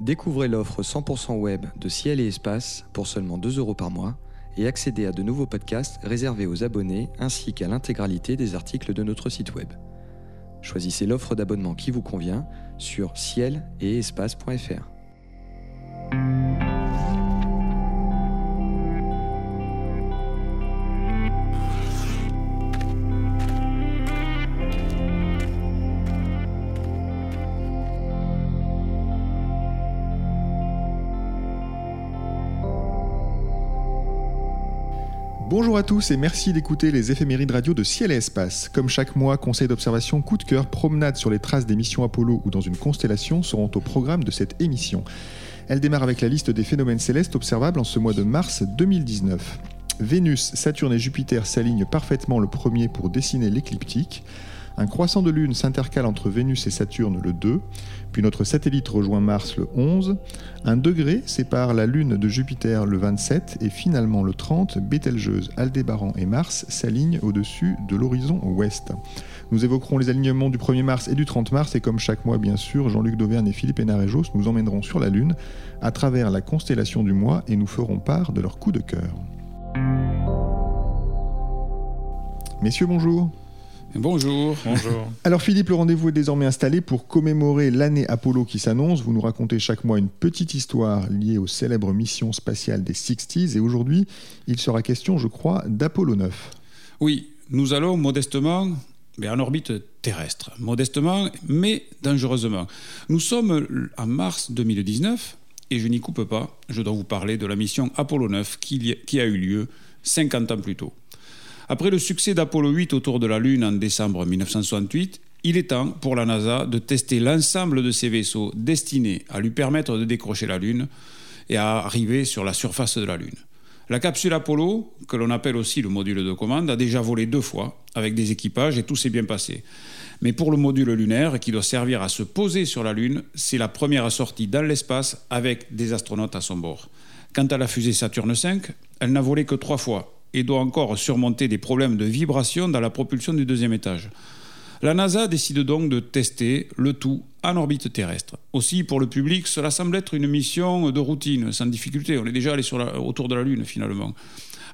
Découvrez l'offre 100% web de Ciel et Espace pour seulement 2 euros par mois et accédez à de nouveaux podcasts réservés aux abonnés ainsi qu'à l'intégralité des articles de notre site web. Choisissez l'offre d'abonnement qui vous convient sur ciel et espace.fr. Bonjour à tous et merci d'écouter les éphémérides radio de Ciel et Espace. Comme chaque mois, conseils d'observation, coup de cœur, promenade sur les traces des missions Apollo ou dans une constellation seront au programme de cette émission. Elle démarre avec la liste des phénomènes célestes observables en ce mois de mars 2019. Vénus, Saturne et Jupiter s'alignent parfaitement le premier pour dessiner l'écliptique. Un croissant de lune s'intercale entre Vénus et Saturne le 2, puis notre satellite rejoint Mars le 11. Un degré sépare la lune de Jupiter le 27 et finalement le 30, Bételgeuse, Aldébaran et Mars s'alignent au-dessus de l'horizon ouest. Nous évoquerons les alignements du 1er mars et du 30 mars et comme chaque mois bien sûr, Jean-Luc Dauvergne et Philippe Hénarejos nous emmèneront sur la lune à travers la constellation du mois et nous ferons part de leur coup de cœur. Messieurs, bonjour. Bonjour. Bonjour. Alors Philippe, le rendez-vous est désormais installé pour commémorer l'année Apollo qui s'annonce. Vous nous racontez chaque mois une petite histoire liée aux célèbres missions spatiales des 60s et aujourd'hui, il sera question, je crois, d'Apollo 9. Oui, nous allons modestement mais en orbite terrestre. Modestement, mais dangereusement. Nous sommes en mars 2019 et je n'y coupe pas. Je dois vous parler de la mission Apollo 9 qui, qui a eu lieu 50 ans plus tôt. Après le succès d'Apollo 8 autour de la Lune en décembre 1968, il est temps pour la NASA de tester l'ensemble de ses vaisseaux destinés à lui permettre de décrocher la Lune et à arriver sur la surface de la Lune. La capsule Apollo, que l'on appelle aussi le module de commande, a déjà volé deux fois avec des équipages et tout s'est bien passé. Mais pour le module lunaire, qui doit servir à se poser sur la Lune, c'est la première sortie dans l'espace avec des astronautes à son bord. Quant à la fusée Saturne V, elle n'a volé que trois fois et doit encore surmonter des problèmes de vibration dans la propulsion du deuxième étage. La NASA décide donc de tester le tout en orbite terrestre. Aussi, pour le public, cela semble être une mission de routine, sans difficulté. On est déjà allé autour de la Lune, finalement.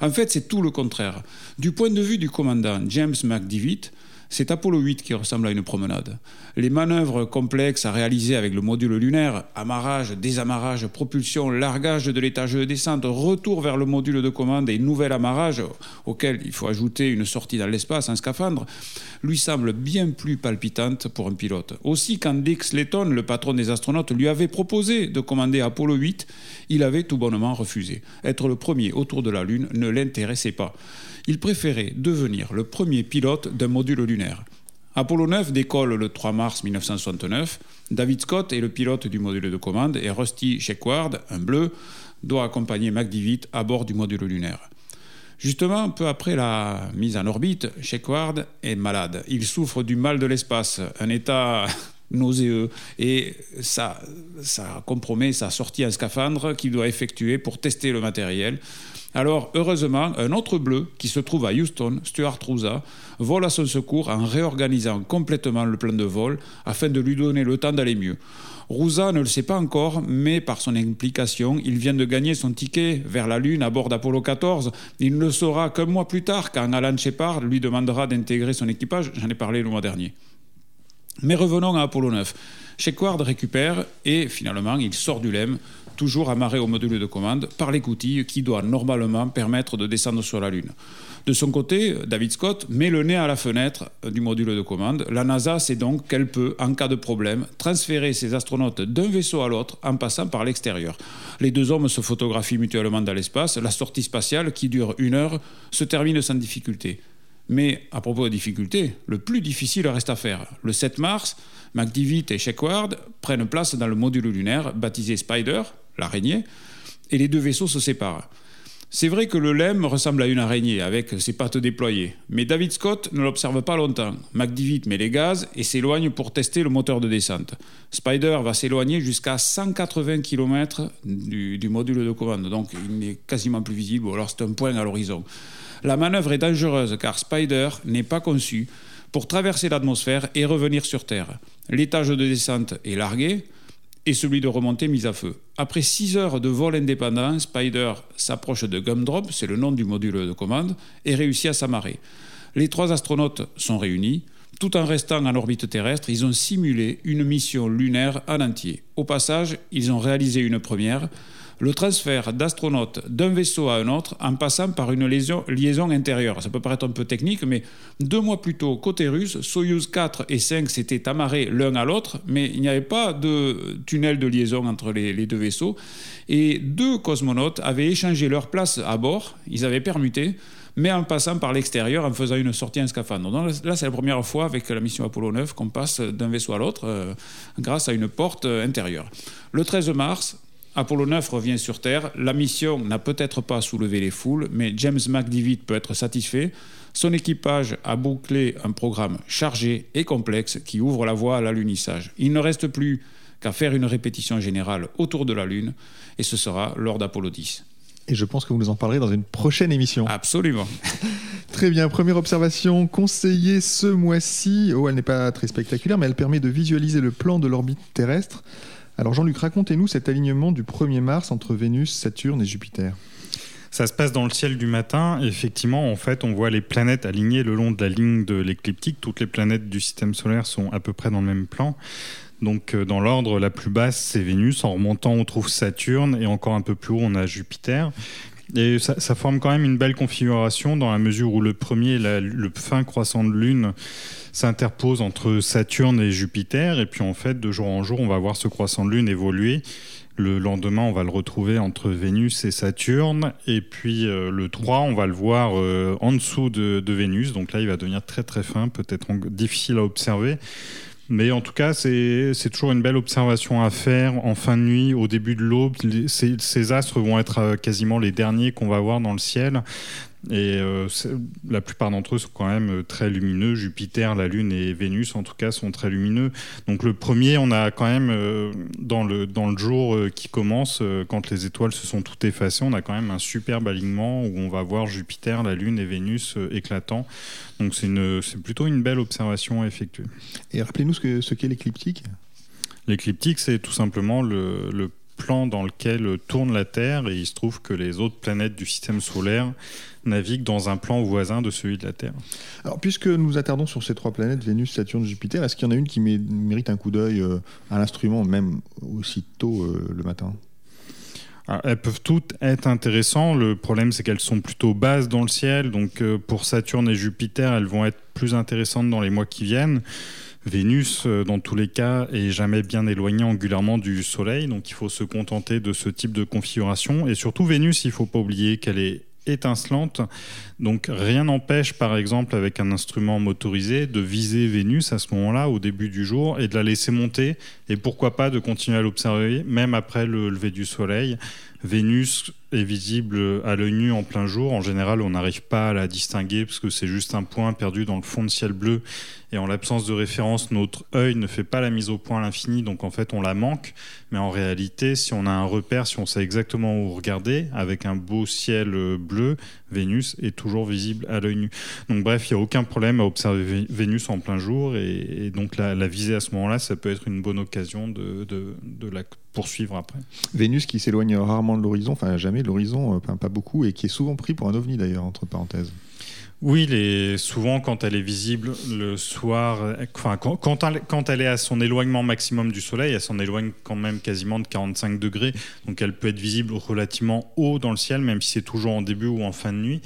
En fait, c'est tout le contraire. Du point de vue du commandant James McDivitt, c'est Apollo 8 qui ressemble à une promenade. Les manœuvres complexes à réaliser avec le module lunaire, amarrage, désamarrage, propulsion, largage de l'étage de descente, retour vers le module de commande et nouvel amarrage, auquel il faut ajouter une sortie dans l'espace, un scaphandre, lui semblent bien plus palpitantes pour un pilote. Aussi, quand Dick Slayton, le patron des astronautes, lui avait proposé de commander Apollo 8, il avait tout bonnement refusé. Être le premier autour de la Lune ne l'intéressait pas il préférait devenir le premier pilote d'un module lunaire. Apollo 9 décolle le 3 mars 1969. David Scott est le pilote du module de commande et Rusty Shepard, un bleu, doit accompagner McDivitt à bord du module lunaire. Justement, peu après la mise en orbite, Shepard est malade. Il souffre du mal de l'espace, un état nauséeux et ça, ça compromet sa sortie en scaphandre qu'il doit effectuer pour tester le matériel. Alors, heureusement, un autre bleu qui se trouve à Houston, Stuart Rouza, vole à son secours en réorganisant complètement le plan de vol afin de lui donner le temps d'aller mieux. Rouza ne le sait pas encore, mais par son implication, il vient de gagner son ticket vers la Lune à bord d'Apollo 14. Il ne le saura qu'un mois plus tard, quand Alan Shepard lui demandera d'intégrer son équipage. J'en ai parlé le mois dernier. Mais revenons à Apollo 9. Shepard récupère et finalement il sort du LEM toujours amarré au module de commande par l'écoutille qui doit normalement permettre de descendre sur la Lune. De son côté, David Scott met le nez à la fenêtre du module de commande. La NASA sait donc qu'elle peut, en cas de problème, transférer ses astronautes d'un vaisseau à l'autre en passant par l'extérieur. Les deux hommes se photographient mutuellement dans l'espace. La sortie spatiale, qui dure une heure, se termine sans difficulté. Mais à propos de difficultés, le plus difficile reste à faire. Le 7 mars, McDivitt et Shepard prennent place dans le module lunaire baptisé Spider, l'araignée, et les deux vaisseaux se séparent. C'est vrai que le LEM ressemble à une araignée avec ses pattes déployées, mais David Scott ne l'observe pas longtemps. McDivitt met les gaz et s'éloigne pour tester le moteur de descente. Spider va s'éloigner jusqu'à 180 km du, du, module de commande, donc il n'est quasiment plus visible, ou alors c'est un point à l'horizon. La manœuvre est dangereuse car Spider n'est pas conçu pour traverser l'atmosphère et revenir sur Terre. L'étage de descente est largué, et celui de remontée mis à feu. Après 6 heures de vol indépendant, Spider s'approche de Gumdrop, c'est le nom du module de commande, et réussit à s'amarrer. Les trois astronautes sont réunis. Tout en restant en orbite terrestre, ils ont simulé une mission lunaire en entier. Au passage, ils ont réalisé une première, le transfert d'astronautes d'un vaisseau à un autre en passant par une liaison, intérieure. Ça peut paraître un peu technique, mais deux mois plus tôt, côté russe, Soyuz 4 et 5 s'étaient amarrés l'un à l'autre, mais il n'y avait pas de tunnel de liaison entre les, deux vaisseaux. Et deux cosmonautes avaient échangé leur place à bord, ils avaient permuté mais en passant par l'extérieur, en faisant une sortie en scaphandre. Là, c'est la première fois avec la mission Apollo 9 qu'on passe d'un vaisseau à l'autre euh, grâce à une porte euh, intérieure. Le 13 mars, Apollo 9 revient sur Terre. La mission n'a peut-être pas soulevé les foules, mais James McDivitt peut être satisfait. Son équipage a bouclé un programme chargé et complexe qui ouvre la voie à l'alunissage. Il ne reste plus qu'à faire une répétition générale autour de la Lune, et ce sera lors d'Apollo 10. Et je pense que vous nous en parlerez dans une prochaine émission. Absolument. Très bien, première observation conseillée ce mois-ci. Oh, elle n'est pas très spectaculaire, mais elle permet de visualiser le plan de l'orbite terrestre. Alors Jean-Luc, racontez-nous cet alignement du 1er mars entre Vénus, Saturne et Jupiter. Ça se passe dans le ciel du matin. effectivement, en fait, on voit les planètes alignées le long de la ligne de l'écliptique. Toutes les planètes du système solaire sont à peu près dans le même plan. Donc, euh, dans l'ordre, la plus basse, c'est Vénus. En remontant, on trouve Saturne. Et encore un peu plus haut, on a Jupiter. Et ça, forme quand même une belle configuration dans la mesure où le premier, le fin croissant de Lune, s'interpose entre Saturne et Jupiter. Et puis en fait, de jour en jour, on va voir ce croissant de Lune évoluer. Le lendemain, on va le retrouver entre Vénus et Saturne. Et puis euh, le 3, on va le voir euh, en dessous de, de, Vénus. Donc là, il va devenir très très fin, peut-être difficile à observer. Mais en tout cas, c'est toujours une belle observation à faire en fin de nuit, au début de l'aube. Ces, ces, astres vont être euh, quasiment les derniers qu'on va voir dans le ciel. Et euh, la plupart d'entre eux sont quand même euh, très lumineux. Jupiter, la Lune et Vénus, en tout cas, sont très lumineux. Donc le premier, on a quand même, euh, dans, le, dans le jour qui commence, quand les étoiles se sont toutes effacées, on a quand même un superbe alignement où on va voir Jupiter, la Lune et Vénus éclatant. Donc c'est plutôt une belle observation à effectuer. Et rappelez-nous ce qu'est ce l'écliptique. L'écliptique, c'est tout simplement le, le plan dans lequel tourne la Terre et il se trouve que les autres planètes du système solaire naviguent dans un plan voisin de celui de la Terre. Alors, puisque nous attardons sur ces trois planètes, Vénus, Saturne, Jupiter, est-ce qu'il y en a une qui mérite un coup d'œil euh, à l'instrument, même aussitôt euh, le matin? Elles peuvent toutes être intéressantes. Le problème, c'est qu'elles sont plutôt basses dans le ciel. Donc, euh, pour Saturne et Jupiter, elles vont être plus intéressantes dans les mois qui viennent. Vénus, dans tous les cas, est jamais bien éloignée angulairement du Soleil, donc il faut se contenter de ce type de configuration. Et surtout, Vénus, il ne faut pas oublier qu'elle est étincelante. Donc rien n'empêche, par exemple, avec un instrument motorisé, de viser Vénus à ce moment-là, au début du jour, et de la laisser monter, et pourquoi pas de continuer à l'observer, même après le lever du Soleil. Vénus est visible à l'œil nu en plein jour. En général, on n'arrive pas à la distinguer parce que c'est juste un point perdu dans le fond de ciel bleu. Et en l'absence de référence, notre œil ne fait pas la mise au point à l'infini, donc en fait, on la manque. Mais en réalité, si on a un repère, si on sait exactement où regarder, avec un beau ciel bleu, Vénus est toujours visible à l'œil nu. Donc bref, il n'y a aucun problème à observer Vénus en plein jour. Et, donc la, la, visée à ce moment-là, ça peut être une bonne occasion de, de la poursuivre après. Vénus qui s'éloigne rarement de l'horizon, enfin jamais de l'horizon, euh, pas beaucoup, et qui est souvent pris pour un ovni d'ailleurs, entre parenthèses. Oui, les, souvent quand elle est visible le soir, enfin, quand, quand, elle, est à son éloignement maximum du Soleil, elle s'en éloigne quand même quasiment de 45 degrés, donc elle peut être visible relativement haut dans le ciel, même si c'est toujours en début ou en fin de nuit.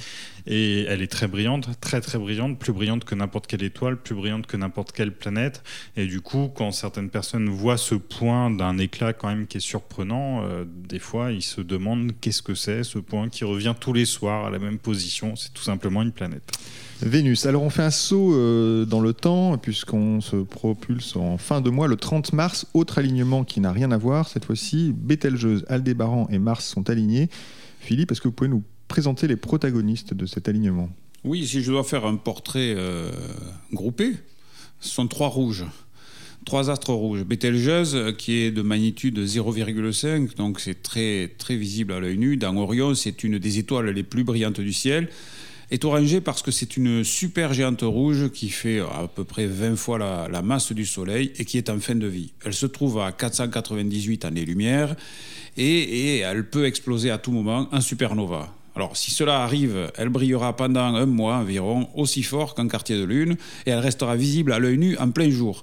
Et elle est très brillante, très très brillante, plus brillante que n'importe quelle étoile, plus brillante que n'importe quelle planète. Et du coup, quand certaines personnes voient ce point d'un éclat quand même qui est surprenant, euh, des fois ils se demandent qu'est-ce que c'est ce point qui revient tous les soirs à la même position. C'est tout simplement une planète. Vénus. Alors on fait un saut euh, dans le temps puisqu'on se propulse en fin de mois, le 30 mars, autre alignement qui n'a rien à voir. Cette fois-ci, Bételgeuse, Aldébaran et Mars sont alignés. Philippe, est-ce que vous pouvez nous présenter les protagonistes de cet alignement Oui, si je dois faire un portrait euh, groupé, ce sont trois rouges. Trois astres rouges. Bételgeuse, qui est de magnitude 0,5, donc c'est très, très visible à l'œil nu. Dans Orion, c'est une des étoiles les plus brillantes du ciel. est orangée parce que c'est une super géante rouge qui fait à peu près 20 fois la, la, masse du Soleil et qui est en fin de vie. Elle se trouve à 498 années-lumière et, et elle peut exploser à tout moment en supernova. Alors, si cela arrive, elle brillera pendant un mois environ, aussi fort qu'un quartier de lune, et elle restera visible à l'œil nu en plein jour.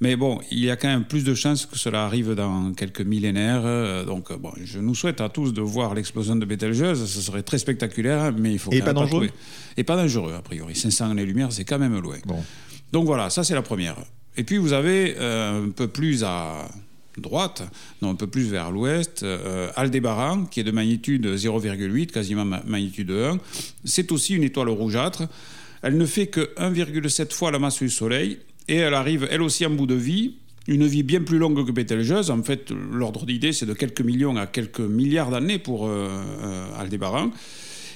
Mais bon, il y a quand même plus de chances que cela arrive dans quelques millénaires. Euh, donc, bon, je nous souhaite à tous de voir l'explosion de Betelgeuse. Ce serait très spectaculaire, mais il faut. Et pas dangereux. Et pas dangereux, a priori. 500 années-lumière, c'est quand même loin. Bon. Donc voilà, ça c'est la première. Et puis vous avez euh, un peu plus à droite, non, un peu plus vers l'ouest, euh, Aldébaran, qui est de magnitude 0,8, quasiment magnitude 1. C'est aussi une étoile rougeâtre. Elle ne fait que 1,7 fois la masse du Soleil et elle arrive elle aussi en bout de vie. Une vie bien plus longue que Betelgeuse. En fait, l'ordre d'idée, c'est de quelques millions à quelques milliards d'années pour euh, euh, Aldébaran.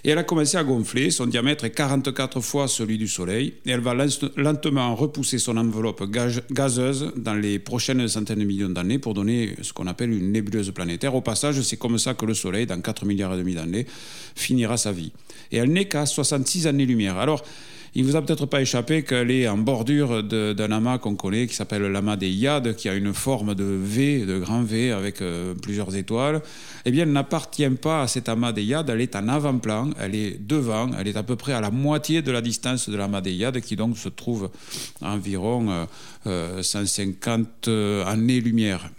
Et elle a commencé à gonfler. Son diamètre est 44 fois celui du Soleil. Et elle va lentement repousser son enveloppe gazeuse dans les prochaines centaines de millions d'années pour donner ce qu'on appelle une nébuleuse planétaire. Au passage, c'est comme ça que le Soleil, dans 4 milliards et demi d'années, finira sa vie. Et elle n'est qu'à 66 années-lumière. Alors, il vous a peut-être pas échappé qu'elle est en bordure d'un amas qu'on connaît qui s'appelle l'amas des Iades, qui a une forme de V, de grand V avec euh, plusieurs étoiles. Eh bien, elle n'appartient pas à cet amas des Iades, elle est en avant-plan, elle est devant, elle est à peu près à la moitié de la distance de l'amas des Iades, qui donc se trouve environ 150 euh, euh, années-lumière.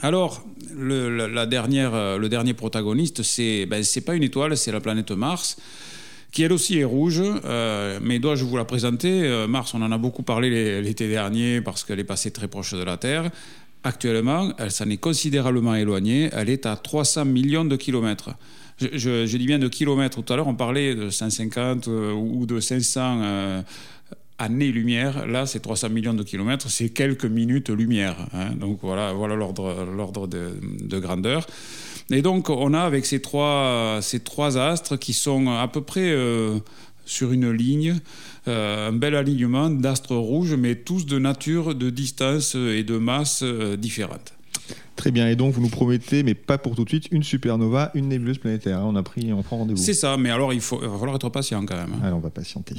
Alors, le, la dernière, le dernier protagoniste, c'est ben, pas une étoile, c'est la planète Mars qui elle aussi est rouge. Euh, mais dois-je vous la présenter? Euh, Mars, on en a beaucoup parlé l'été dernier parce qu'elle est passée très proche de la Terre. Actuellement, elle s'en est considérablement éloignée. Elle est à 300 millions de kilomètres. Je, dis bien de kilomètres. Tout à l'heure, on parlait de 150 euh, ou de 500 années-lumière. Là, c'est 300 millions de kilomètres. C'est quelques minutes-lumière. Hein. Donc voilà, l'ordre de, de grandeur. Et donc, on a avec ces trois, ces trois astres qui sont à peu près euh, sur une ligne, euh, un bel alignement d'astres rouges, mais tous de nature, de distance et de masse euh, différentes. Très bien, et donc vous nous promettez, mais pas pour tout de suite, une supernova, une nébuleuse planétaire. Hein. On a pris, on prend rendez-vous. C'est ça, mais alors il, faut, il va falloir être patient quand même. Alors on va patienter.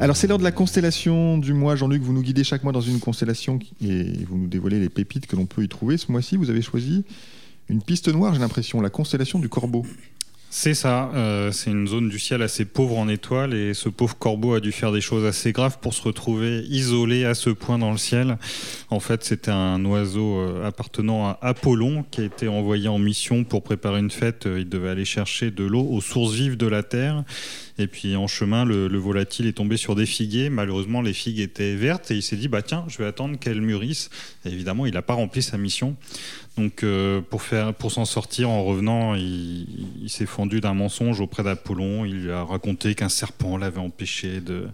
Alors c'est l'heure de la constellation du mois. Jean-Luc, vous nous guidez chaque mois dans une constellation et vous nous dévoilez les pépites que l'on peut y trouver. Ce mois-ci, vous avez choisi une piste noire, j'ai l'impression, la constellation du Corbeau. C'est ça, euh, c'est une zone du ciel assez pauvre en étoiles et ce pauvre corbeau a dû faire des choses assez graves pour se retrouver isolé à ce point dans le ciel. En fait, c'était un oiseau euh, appartenant à Apollon qui a été envoyé en mission pour préparer une fête. Il devait aller chercher de l'eau aux sources vives de la Terre. Et puis en chemin, le, volatile est tombé sur des figuiers. Malheureusement, les figues étaient vertes et il s'est dit bah tiens, je vais attendre qu'elles mûrissent. Évidemment, il n'a pas rempli sa mission. Donc euh, pour faire, pour s'en sortir en revenant, il, s'est fendu d'un mensonge auprès d'Apollon. Il lui a raconté qu'un serpent l'avait empêché de,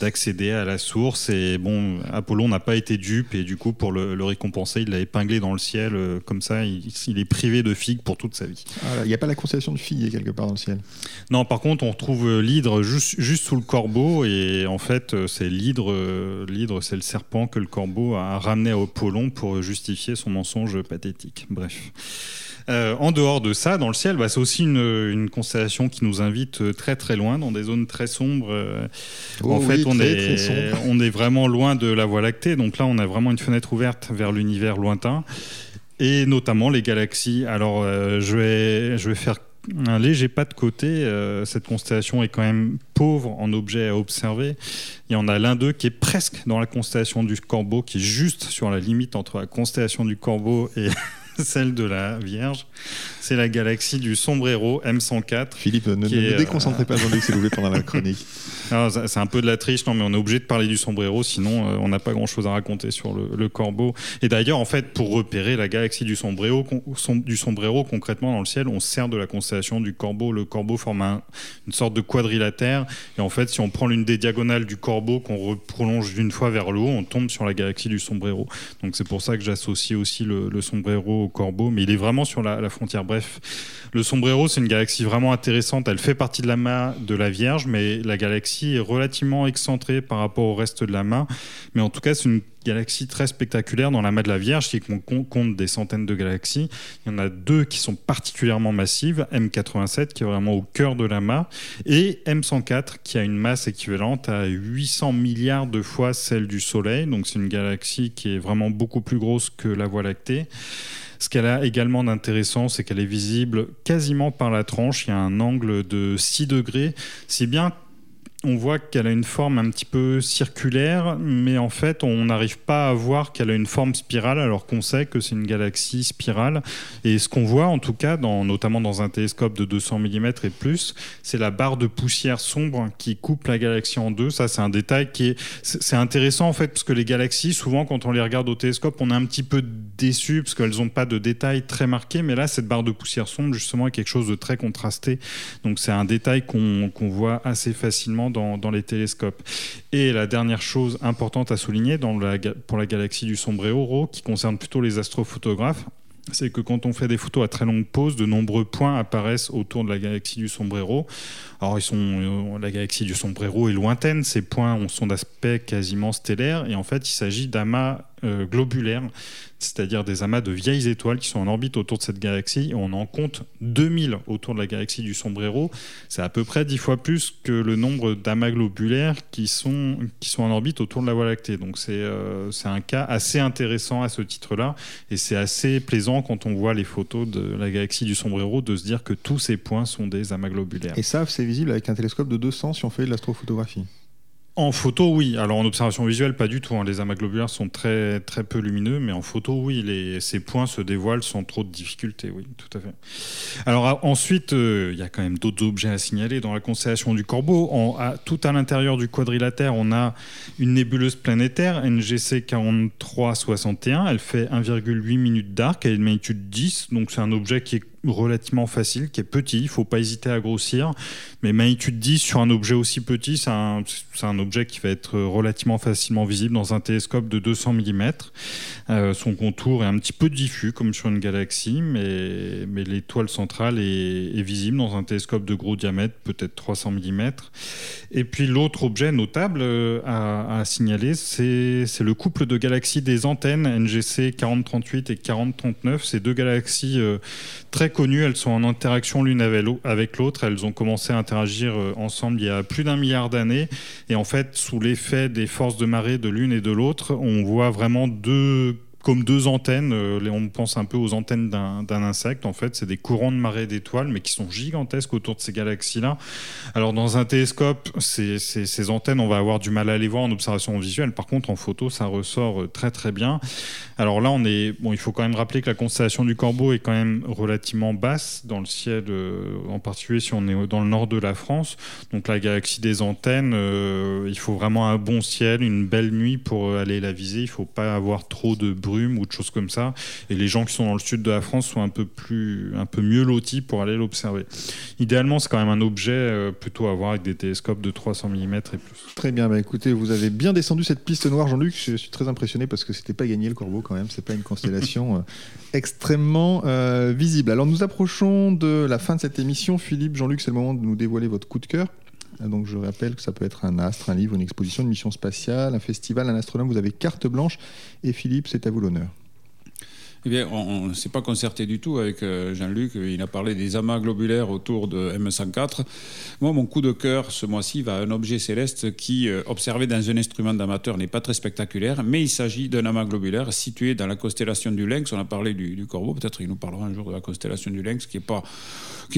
d'accéder à la source. Et bon, Apollon n'a pas été dupe et du coup pour le, récompenser, il l'a épinglé dans le ciel. Euh, comme ça, il, est privé de figues pour toute sa vie. Ah, il n'y a pas la constellation de figues quelque part dans le ciel. Non, par contre, on retrouve euh, l'hydre juste, juste sous le corbeau et en fait, c'est l'hydre. L'hydre, c'est le serpent que le corbeau a ramené à Apollon pour justifier son mensonge pathétique. Bref. Euh, en dehors de ça, dans le ciel, bah, c'est aussi une, constellation qui nous invite euh, très très loin, dans des zones très sombres. Euh, oh en fait, on, est, on est vraiment loin de la Voie lactée. Donc là, on a vraiment une fenêtre ouverte vers l'univers lointain. Et notamment les galaxies. Alors, je, vais, je vais faire un léger pas de côté. cette constellation est quand même pauvre en objets à observer. Il y en a l'un d'eux qui est presque dans la constellation du Corbeau, qui est juste sur la limite entre la constellation du Corbeau et celle de la Vierge. C'est la galaxie du sombrero M104. Philippe, ne, ne, déconcentrez pas Jean-Luc, s'il vous plaît, pendant la chronique. C'est un peu de la triche, non, mais on est obligé de parler du sombrero, sinon euh, on n'a pas grand-chose à raconter sur le, corbeau. Et d'ailleurs, en fait, pour repérer la galaxie du sombrero, concrètement dans le ciel, on sert de la constellation du corbeau. Le corbeau forme une sorte de quadrilatère. Et en fait, si on prend l'une des diagonales du corbeau, qu'on prolonge d'une fois vers le haut, on tombe sur la galaxie du sombrero. Donc c'est pour ça que j'associe aussi le, sombrero corbeau, mais il est vraiment sur la, frontière. Bref, le sombrero, c'est une galaxie vraiment intéressante. Elle fait partie de l'amas de la Vierge, mais la galaxie est relativement excentrée par rapport au reste de l'amas, mais en tout cas, c'est une galaxie très spectaculaire dans l'amas de la Vierge qui compte des centaines de galaxies. Il y en a deux qui sont particulièrement massives, M87 qui est vraiment au cœur de l'amas et M104 qui a une masse équivalente à 800 milliards de fois celle du Soleil. Donc c'est une galaxie qui est vraiment beaucoup plus grosse que la Voie lactée. Ce qu'elle a également d'intéressant, c'est qu'elle est visible quasiment par la tranche. Il y a un angle de 6 degrés, si bien on voit qu'elle a une forme un petit peu circulaire, mais en fait, on n'arrive pas à voir qu'elle a une forme spirale, alors qu'on sait que c'est une galaxie spirale. Et ce qu'on voit, en tout cas, dans, notamment dans un télescope de 200 mm et plus, c'est la barre de poussière sombre qui coupe la galaxie en deux. Ça, c'est un détail qui est, c'est intéressant en fait, parce que les galaxies, souvent, quand on les regarde au télescope, on est un petit peu déçu parce qu'elles n'ont pas de détails très marqués. Mais là, cette barre de poussière sombre, justement, est quelque chose de très contrasté. Donc, c'est un détail qu'on voit assez facilement dans, les télescopes. Et la dernière chose importante à souligner pour la galaxie du Sombrero, qui concerne plutôt les astrophotographes, c'est que quand on fait des photos à très longue pause, de nombreux points apparaissent autour de la galaxie du Sombrero. Alors, ils sont, euh, la galaxie du Sombrero est lointaine, ces points sont d'aspect quasiment stellaire, et en fait, il s'agit d'amas euh, globulaires c'est-à-dire des amas de vieilles étoiles qui sont en orbite autour de cette galaxie. On en compte 2000 autour de la galaxie du Sombrero. C'est à peu près 10 fois plus que le nombre d'amas globulaires qui sont, qui sont en orbite autour de la Voie lactée. Donc c'est euh, c'est un cas assez intéressant à ce titre-là. Et c'est assez plaisant quand on voit les photos de la galaxie du Sombrero de se dire que tous ces points sont des amas globulaires. Et ça, c'est visible avec un télescope de 200 si on fait de l'astrophotographie en photo, oui. Alors en observation visuelle, pas du tout. Hein. Les amas globulaires sont très, très peu lumineux, mais en photo, oui, ces points se dévoilent sans trop de difficultés, oui, tout à fait. Alors ensuite, euh, il y a quand même d'autres objets à signaler dans la constellation du Corbeau. Tout à l'intérieur du quadrilatère, on a une nébuleuse planétaire, NGC 4361. Elle fait 1,8 minutes d'arc, elle est de magnitude 10, donc c'est un objet qui est relativement facile, qui est petit, il faut pas hésiter à grossir. Mais magnitude 10 sur un objet aussi petit, c'est un, un, objet qui va être relativement facilement visible dans un télescope de 200 mm. Euh, son contour est un petit peu diffus comme sur une galaxie, mais, l'étoile centrale est, visible dans un télescope de gros diamètre, peut-être 300 mm. Et puis l'autre objet notable euh, à, à signaler, c'est le couple de galaxies des antennes NGC 4038 et 4039. Ces deux galaxies euh, très connues, elles sont en interaction l'une avec l'autre. Elles ont commencé à interagir euh, ensemble il y a plus d'un milliard d'années. Et en fait, sous l'effet des forces de marée de l'une et de l'autre, on voit vraiment deux comme deux antennes. Euh, on pense un peu aux antennes d'un insecte. En fait, c'est des courants de marée d'étoiles, mais qui sont gigantesques autour de ces galaxies-là. Alors, dans un télescope, ces, antennes, on va avoir du mal à les voir en observation visuelle. Par contre, en photo, ça ressort euh, très très bien. Alors là, on est bon. Il faut quand même rappeler que la constellation du Corbeau est quand même relativement basse dans le ciel, euh, en particulier si on est dans le nord de la France. Donc la galaxie des antennes, il faut vraiment un bon ciel, une belle nuit pour aller la viser. Il faut pas avoir trop de bruit ou de choses comme ça. Et les gens qui sont dans le sud de la France sont un peu, plus, un peu mieux lotis pour aller l'observer. Idéalement, c'est quand même un objet euh, plutôt à voir avec des télescopes de 300 mm et plus. Très bien, bah écoutez, vous avez bien descendu cette piste noire, Jean-Luc. Je suis très impressionné parce que c'était pas gagné le Corbeau quand même. C'est pas une constellation euh, extrêmement euh, visible. Alors nous approchons de la fin de cette émission. Philippe, Jean-Luc, c'est le moment de nous dévoiler votre coup de cœur. Donc je rappelle que ça peut être un astre, un livre, une exposition, une mission spatiale, un festival, un astronome. Vous avez carte blanche. Et Philippe, c'est à vous l'honneur. Eh bien, on ne s'est pas concerté du tout avec euh, Jean-Luc. Il a parlé des amas globulaires autour de M104. Moi, mon coup de cœur ce mois-ci va à un objet céleste qui, euh, observé dans un instrument d'amateur, n'est pas très spectaculaire, mais il s'agit d'un amas globulaire situé dans la constellation du Lynx. On a parlé du, Corbeau. Peut-être qu'il nous parlera un jour de la constellation du Lynx, qui n'est pas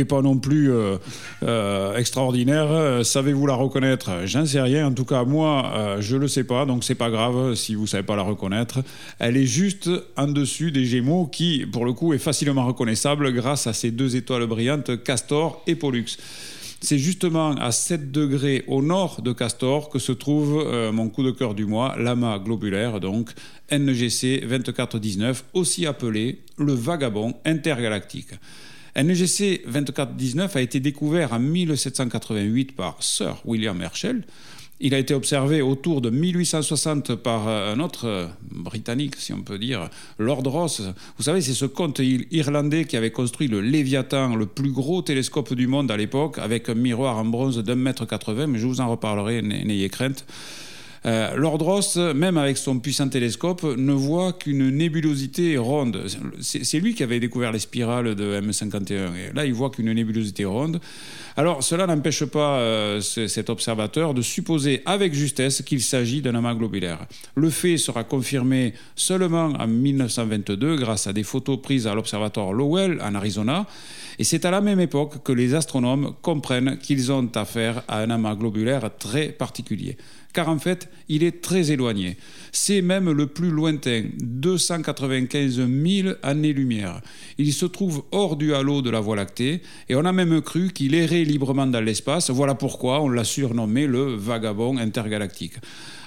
pas non plus euh, extraordinaire. Savez-vous la reconnaître? J'en sais rien. En tout cas, moi, je le sais pas, donc c'est pas grave si vous savez pas la reconnaître. Elle est juste en dessus des Qui, pour le coup, est facilement reconnaissable grâce à ces deux étoiles brillantes, Castor et Pollux. C'est justement à 7 degrés au nord de Castor que se trouve mon coup de cœur du mois, l'amas globulaire, donc NGC 2419, aussi appelé le vagabond intergalactique. NGC 2419 a été découvert en 1788 par Sir William Herschel Il a été observé autour de 1860 par euh, un autre euh, Britannique, si on peut dire, Lord Ross. Vous savez, c'est ce comte irlandais qui avait construit le Léviathan, le plus gros télescope du monde à l'époque, avec un miroir en bronze d'un mètre 80, mais je vous en reparlerai, n'ayez crainte. Euh, Lord Ross, même avec son puissant télescope, ne voit qu'une nébulosité ronde. C'est lui qui avait découvert les spirales de M51. Et là, il voit qu'une nébulosité ronde. Alors, cela n'empêche pas euh, cet observateur de supposer avec justesse qu'il s'agit d'un amas globulaire. Le fait sera confirmé seulement en 1922 grâce à des photos prises à l'observatoire Lowell en Arizona. Et c'est à la même époque que les astronomes comprennent qu'ils ont affaire à un amas globulaire très particulier car en fait, il est très éloigné. C'est même le plus lointain, 295 000 années-lumière. Il se trouve hors du halo de la Voie lactée, et on a même cru qu'il errait librement dans l'espace. Voilà pourquoi on l'a surnommé le vagabond intergalactique.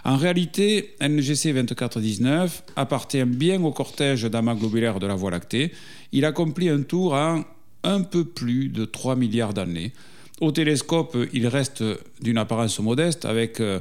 En réalité, NGC 2419 appartient bien au cortège d'amas globulaires de la Voie lactée. Il accomplit un tour en un peu plus de 3 milliards d'années. Au télescope, il reste d'une apparence modeste avec euh,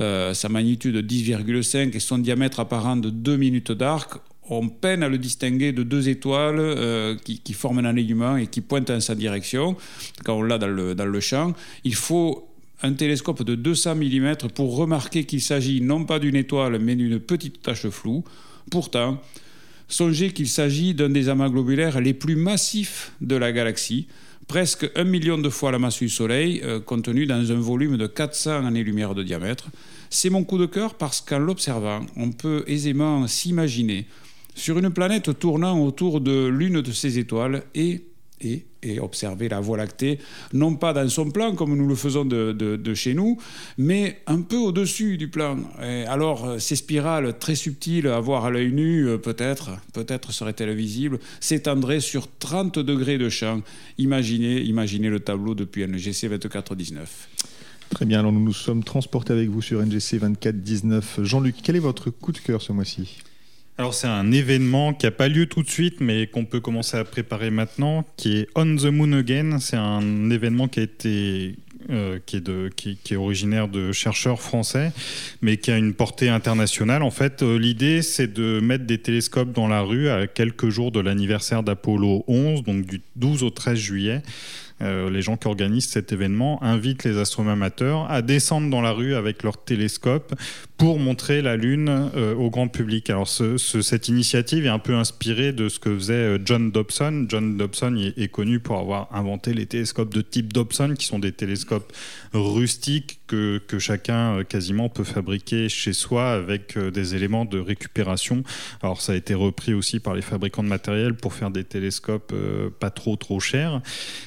euh, sa magnitude de 10,5 et son diamètre apparent de 2 minutes d'arc. On peine à le distinguer de deux étoiles euh, qui, forment un alignement et qui pointent en sa direction quand on l'a dans le, dans le champ. Il faut un télescope de 200 mm pour remarquer qu'il s'agit non pas d'une étoile mais d'une petite tache floue. Pourtant, songez qu'il s'agit d'un des amas globulaires les plus massifs de la galaxie presque un million de fois la masse du Soleil, euh, contenue dans un volume de 400 années-lumière de diamètre. C'est mon coup de cœur parce qu'en l'observant, on peut aisément s'imaginer sur une planète tournant autour de l'une de ces étoiles et et, observer la Voie lactée, non pas dans son plan comme nous le faisons de, chez nous, mais un peu au-dessus du plan. alors, ces spirales très subtiles à voir à l'œil nu, euh, peut-être, peut-être seraient-elles visibles, s'étendraient sur 30 degrés de champ. Imaginez, imaginez le tableau depuis NGC 2419. Très bien, alors nous nous sommes transportés avec vous sur NGC 2419. Jean-Luc, quel est votre coup de cœur ce mois-ci? Alors c'est un événement qui n'a pas lieu tout de suite, mais qu'on peut commencer à préparer maintenant, qui est On the Moon Again. C'est un événement qui a été euh, qui, est originaire de chercheurs français, mais qui a une portée internationale. En fait, euh, l'idée, c'est de mettre des télescopes dans la rue à quelques jours de l'anniversaire d'Apollo 11, donc du 12 au 13 juillet. Euh, les gens qui organisent cet événement invitent les astronomes amateurs à descendre dans la rue avec leur télescope pour montrer la Lune euh, au grand public. Alors cette initiative est un peu inspirée de ce que faisait euh, John Dobson. John Dobson est, connu pour avoir inventé les télescopes de type Dobson, qui sont des télescopes rustiques que, chacun euh, quasiment peut fabriquer chez soi avec des éléments de récupération. Alors ça a été repris aussi par les fabricants de matériel pour faire des télescopes pas trop trop chers.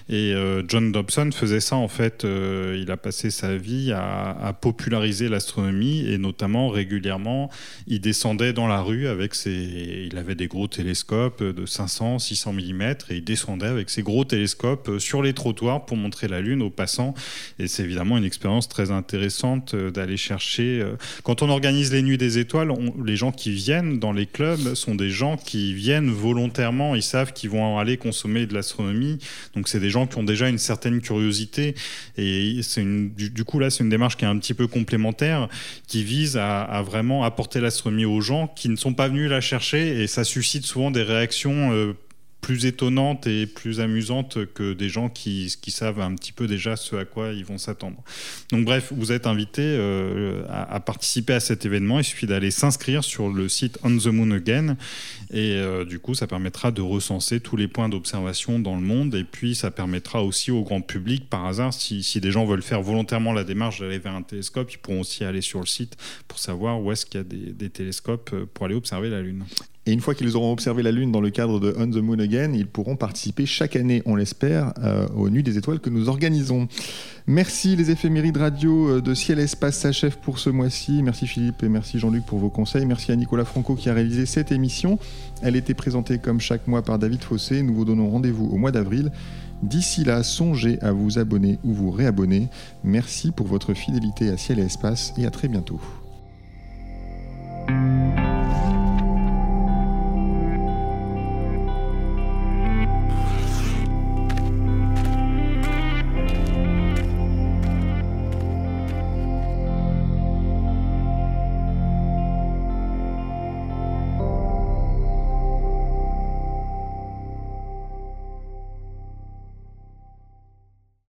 Et John Dobson faisait ça en fait. il a passé sa vie à, à populariser l'astronomie et notamment régulièrement, il descendait dans la rue avec ses. Il avait des gros télescopes de 500, 600 mm et il descendait avec ses gros télescopes sur les trottoirs pour montrer la Lune aux passants. Et c'est évidemment une expérience très intéressante euh, d'aller chercher. Euh, quand on organise les Nuits des Étoiles, les gens qui viennent dans les clubs sont des gens qui viennent volontairement. Ils savent qu'ils vont aller consommer de l'astronomie. Donc c'est des gens qui ont déjà une certaine curiosité. Et c'est du coup là, c'est une démarche qui est un petit peu complémentaire, qui vise à, vraiment apporter l'astronomie aux gens qui ne sont pas venus la chercher et ça suscite souvent des réactions euh, plus étonnante et plus amusante que des gens qui, savent un petit peu déjà ce à quoi ils vont s'attendre. Donc bref, vous êtes invité euh, à, participer à cet événement. Il suffit d'aller s'inscrire sur le site On the Moon Again et euh, du coup ça permettra de recenser tous les points d'observation dans le monde et puis ça permettra aussi au grand public par hasard si, des gens veulent faire volontairement la démarche d'aller vers un télescope, ils pourront aussi aller sur le site pour savoir où est-ce qu'il y a des, des télescopes euh, pour aller observer la Lune. Et une fois qu'ils auront observé la Lune dans le cadre de On the Moon Again, ils pourront participer chaque année, on l'espère, euh, aux Nuits des Étoiles que nous organisons. Merci les éphémérides radio euh, de Ciel et Espace s'achèvent pour ce mois-ci. Merci Philippe et merci Jean-Luc pour vos conseils. Merci à Nicolas Franco qui a réalisé cette émission. Elle était présentée comme chaque mois par David Fossé. Nous vous donnons rendez-vous au mois d'avril. D'ici là, songez à vous abonner ou vous réabonner. Merci pour votre fidélité à Ciel et Espace et à très bientôt.